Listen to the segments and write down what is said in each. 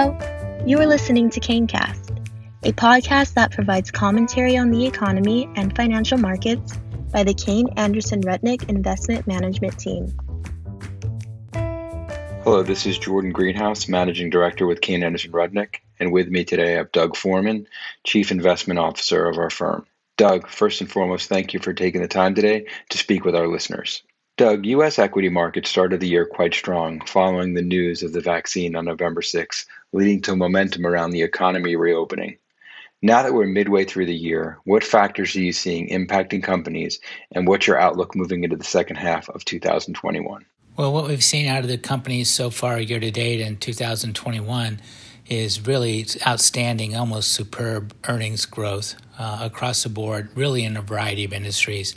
Hello, you are listening to KayneCast, a podcast that provides commentary on the economy and financial markets by the Kayne Anderson Rudnick Investment Management Team. Hello, this is Jordan Greenhouse, Managing Director with Kayne Anderson Rudnick, and with me today I have Doug Foreman, Chief Investment Officer of our firm. Doug, first and foremost, thank you for taking the time today to speak with our listeners. Doug, U.S. equity markets started the year quite strong following the news of the vaccine on November 6, leading to momentum around the economy reopening. Now that we're midway through the year, what factors are you seeing impacting companies, and what's your outlook moving into the second half of 2021? Well, what we've seen out of the companies so far year to date in 2021 is really outstanding, almost superb earnings growth uh, across the board, really in a variety of industries.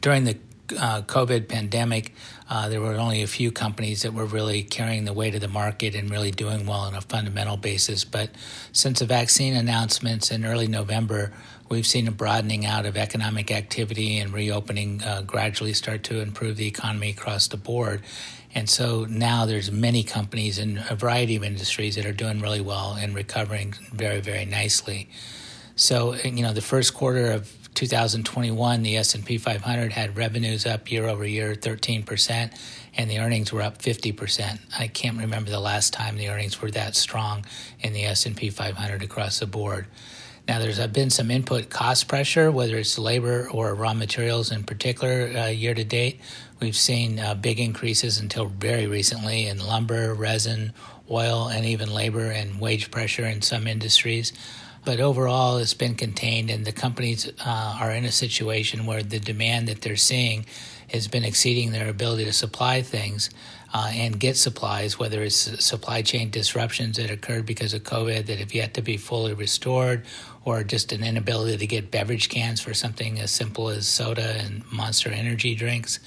During the uh, COVID pandemic, uh, there were only a few companies that were really carrying the weight of the market and really doing well on a fundamental basis. But since the vaccine announcements in early November, we've seen a broadening out of economic activity and reopening uh, gradually start to improve the economy across the board. And so now there's many companies in a variety of industries that are doing really well and recovering very, very nicely. So, you know, the first quarter of 2021, the S&P 500 had revenues up year over year 13%, and the earnings were up 50%. I can't remember the last time the earnings were that strong in the S&P 500 across the board. Now, there's been some input cost pressure, whether it's labor or raw materials in particular, uh, year to date. We've seen uh, big increases until very recently in lumber, resin, oil, and even labor and wage pressure in some industries. But overall, it's been contained, and the companies uh, are in a situation where the demand that they're seeing has been exceeding their ability to supply things uh, and get supplies, whether it's supply chain disruptions that occurred because of COVID that have yet to be fully restored, or just an inability to get beverage cans for something as simple as soda and monster energy drinks.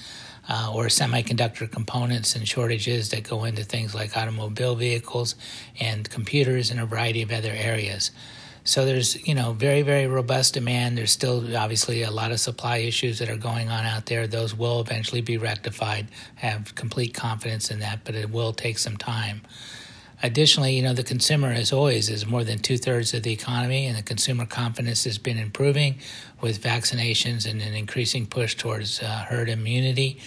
Uh, or semiconductor components and shortages that go into things like automobile vehicles and computers and a variety of other areas. So there's, you know, very, very robust demand. There's still obviously a lot of supply issues that are going on out there. Those will eventually be rectified. I have complete confidence in that, but it will take some time. Additionally, you know, the consumer, as always, is more than two thirds of the economy, and the consumer confidence has been improving with vaccinations and an increasing push towards uh, herd immunity.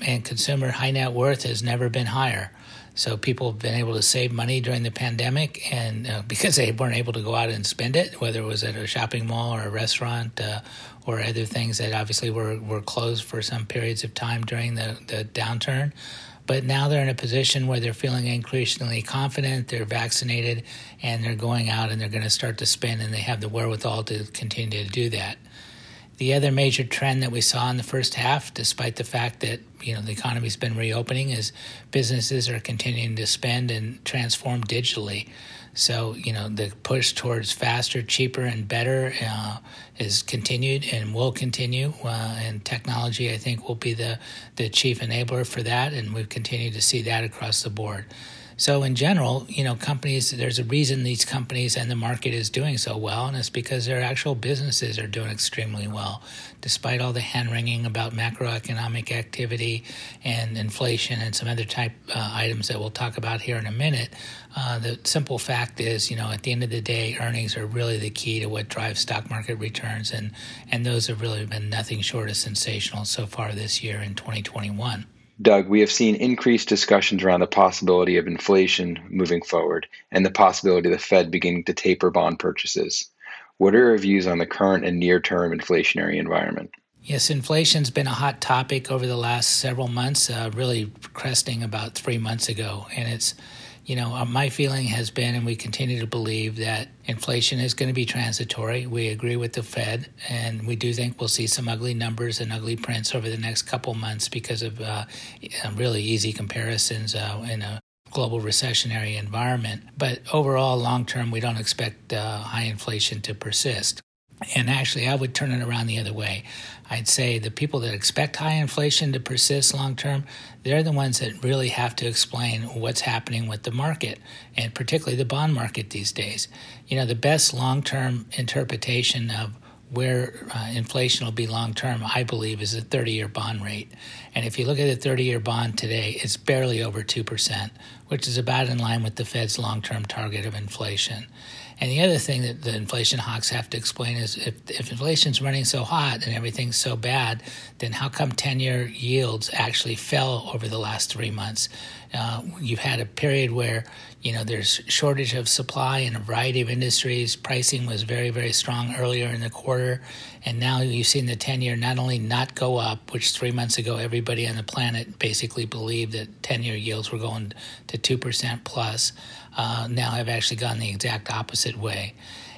And consumer high net worth has never been higher. So people have been able to save money during the pandemic, and uh, because they weren't able to go out and spend it, whether it was at a shopping mall or a restaurant uh, or other things that obviously were, were closed for some periods of time during the, the downturn. But now they're in a position where they're feeling increasingly confident, they're vaccinated, and they're going out and they're going to start to spend, and they have the wherewithal to continue to do that. The other major trend that we saw in the first half, despite the fact that you know the economy's been reopening, is businesses are continuing to spend and transform digitally. So you know the push towards faster, cheaper, and better uh, is continued and will continue. Uh, and technology, I think, will be the the chief enabler for that, and we've continued to see that across the board. So in general, you know, companies there's a reason these companies and the market is doing so well, and it's because their actual businesses are doing extremely well, despite all the hand wringing about macroeconomic activity and inflation and some other type uh, items that we'll talk about here in a minute. Uh, the simple fact is, you know, at the end of the day, earnings are really the key to what drives stock market returns, and and those have really been nothing short of sensational so far this year in 2021. Doug, we have seen increased discussions around the possibility of inflation moving forward and the possibility of the Fed beginning to taper bond purchases. What are your views on the current and near term inflationary environment? Yes, inflation's been a hot topic over the last several months, uh, really cresting about three months ago. And it's you know, uh, my feeling has been, and we continue to believe, that inflation is going to be transitory. We agree with the Fed, and we do think we'll see some ugly numbers and ugly prints over the next couple months because of uh, really easy comparisons uh, in a global recessionary environment. But overall, long term, we don't expect uh, high inflation to persist. And actually, I would turn it around the other way. I'd say the people that expect high inflation to persist long term, they're the ones that really have to explain what's happening with the market, and particularly the bond market these days. You know, the best long term interpretation of where uh, inflation will be long term, I believe, is the 30 year bond rate. And if you look at the 30 year bond today, it's barely over 2%, which is about in line with the Fed's long term target of inflation. And the other thing that the inflation hawks have to explain is if, if inflation's running so hot and everything's so bad, then how come 10 year yields actually fell over the last three months? Uh, you've had a period where you know there's shortage of supply in a variety of industries. Pricing was very very strong earlier in the quarter, and now you've seen the 10 year not only not go up, which three months ago everybody on the planet basically believed that 10 year yields were going to 2% plus, uh, now have actually gone the exact opposite way.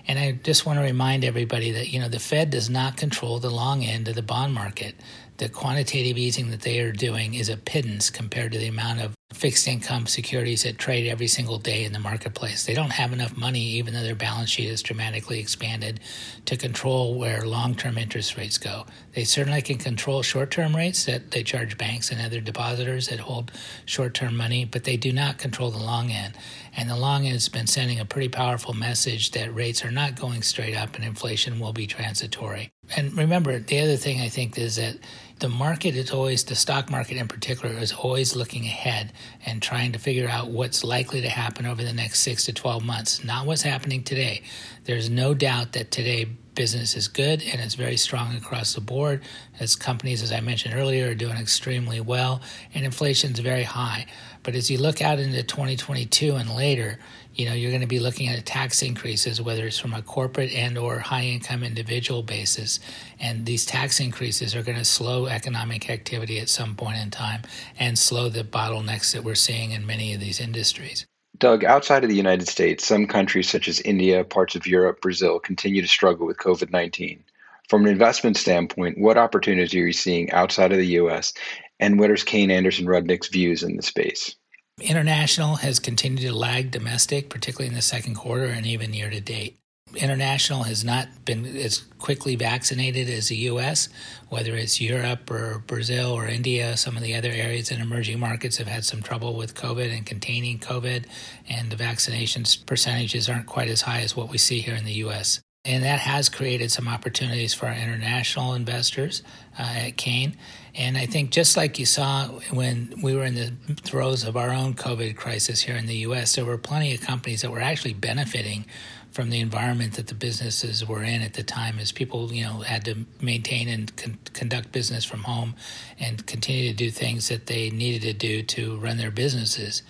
And I just want to remind everybody that you know the Fed does not control the long end of the bond market. The quantitative easing that they are doing is a pittance compared to the amount of fixed income securities that trade every single day in the marketplace. They don't have enough money, even though their balance sheet is dramatically expanded, to control where long term interest rates go. They certainly can control short term rates that they charge banks and other depositors that hold short term money, but they do not control the long end. And the long end has been sending a pretty powerful message that rates are not going straight up and inflation will be transitory. And remember, the other thing I think is that the market is always, the stock market in particular, is always looking ahead and trying to figure out what's likely to happen over the next six to 12 months, not what's happening today. There's no doubt that today business is good and it's very strong across the board as companies, as I mentioned earlier, are doing extremely well and inflation is very high. But as you look out into 2022 and later, you know you're going to be looking at tax increases whether it's from a corporate and or high income individual basis and these tax increases are going to slow economic activity at some point in time and slow the bottlenecks that we're seeing in many of these industries Doug, outside of the United States, some countries such as India, parts of Europe, Brazil continue to struggle with COVID 19. From an investment standpoint, what opportunities are you seeing outside of the US, and what Kayne Anderson Rudnick's views in the space? International has continued to lag domestic, particularly in the second quarter and even year to date. International has not been as quickly vaccinated as the U.S., whether it's Europe or Brazil or India. Some of the other areas in emerging markets have had some trouble with COVID and containing COVID, and the vaccination percentages aren't quite as high as what we see here in the U.S. And that has created some opportunities for our international investors uh, at Kayne. And I think just like you saw when we were in the throes of our own COVID crisis here in the US, there were plenty of companies that were actually benefiting from the environment that the businesses were in at the time as people, you know, had to maintain and con- conduct business from home and continue to do things that they needed to do to run their businesses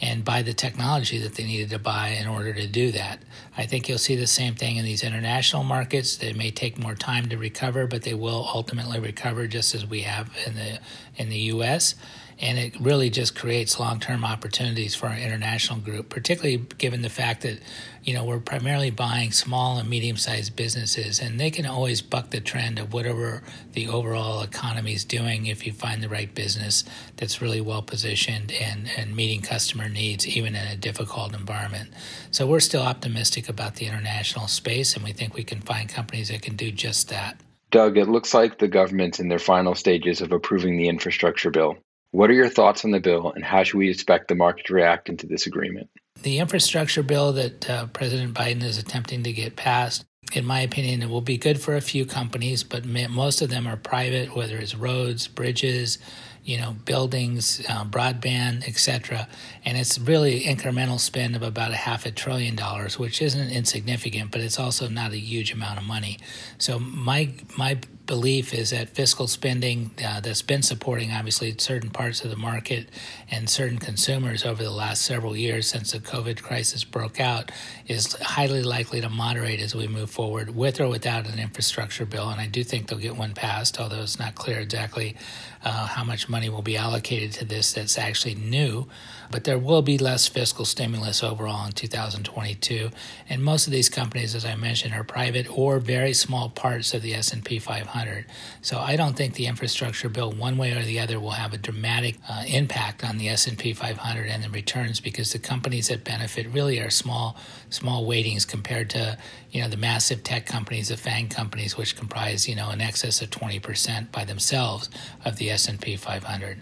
and buy the technology that they needed to buy in order to do that. I think you'll see the same thing in these international markets. They may take more time to recover, but they will ultimately recover just as we have in the in the US and it really just creates long-term opportunities for our international group particularly given the fact that you know we're primarily buying small and medium-sized businesses and they can always buck the trend of whatever the overall economy is doing if you find the right business that's really well positioned and, and meeting customer needs even in a difficult environment so we're still optimistic about the international space and we think we can find companies that can do just that Doug, it looks like the government's in their final stages of approving the infrastructure bill. What are your thoughts on the bill, and how should we expect the market to react into this agreement? The infrastructure bill that uh, President Biden is attempting to get passed, in my opinion, it will be good for a few companies, but most of them are private, whether it's roads, bridges, you know, buildings, uh, broadband, etc. And it's really incremental spend of about a half a trillion dollars, which isn't insignificant, but it's also not a huge amount of money. So my my belief is that fiscal spending uh, that's been supporting obviously certain parts of the market and certain consumers over the last several years since the COVID crisis broke out is highly likely to moderate as we move forward with or without an infrastructure bill. And I do think they'll get one passed, although it's not clear exactly uh, how much money will be allocated to this that's actually new. But there will be less fiscal stimulus overall in 2022. And most of these companies, as I mentioned, are private or very small parts of the S&P 500. So I don't think the infrastructure bill, one way or the other, will have a dramatic uh, impact on the S&P 500 and the returns because the companies that benefit really are small, small weightings compared to you know the massive tech companies, the FANG companies, which comprise you know in excess of 20% by themselves of the S&P 500. 500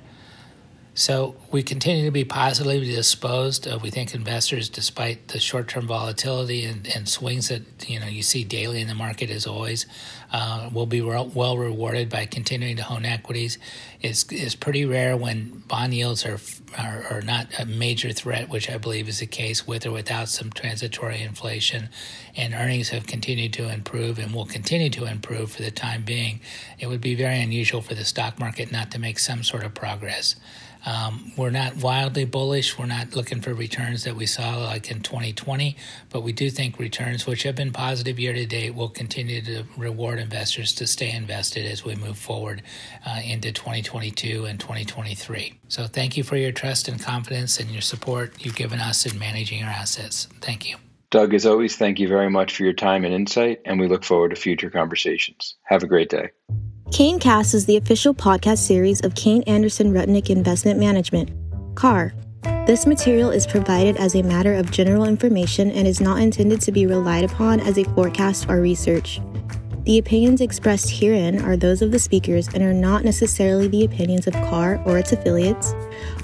so we continue to be positively disposed. Uh, we think investors, despite the short-term volatility and, and, swings that you know you see daily in the market, as always, uh, will be well rewarded by continuing to own equities. It's, it's pretty rare when bond yields are, are, are not a major threat, which I believe is the case with or without some transitory inflation, and earnings have continued to improve and will continue to improve for the time being. It would be very unusual for the stock market not to make some sort of progress. Um, we're not wildly bullish. We're not looking for returns that we saw like in 2020, but we do think returns, which have been positive year to date, will continue to reward investors to stay invested as we move forward uh, into 2022 and 2023. So thank you for your trust and confidence and your support you've given us in managing our assets. Thank you. Doug, as always, thank you very much for your time and insight, and we look forward to future conversations. Have a great day. Cast is the official podcast series of Kayne Anderson Rudnick Investment Management, KAR. This material is provided as a matter of general information and is not intended to be relied upon as a forecast or research. The opinions expressed herein are those of the speakers and are not necessarily the opinions of KAR or its affiliates,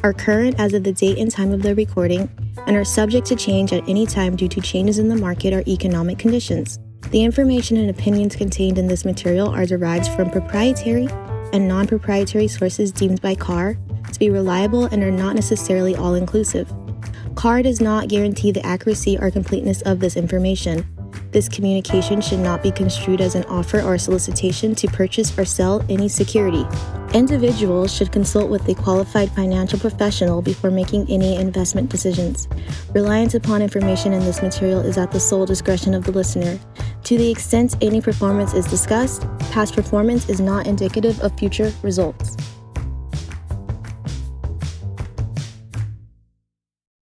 are current as of the date and time of the recording, and are subject to change at any time due to changes in the market or economic conditions. The information and opinions contained in this material are derived from proprietary and non proprietary sources deemed by KAR to be reliable and are not necessarily all inclusive. KAR does not guarantee the accuracy or completeness of this information. This communication should not be construed as an offer or solicitation to purchase or sell any security. Individuals should consult with a qualified financial professional before making any investment decisions. Reliance upon information in this material is at the sole discretion of the listener. To the extent any performance is discussed, past performance is not indicative of future results.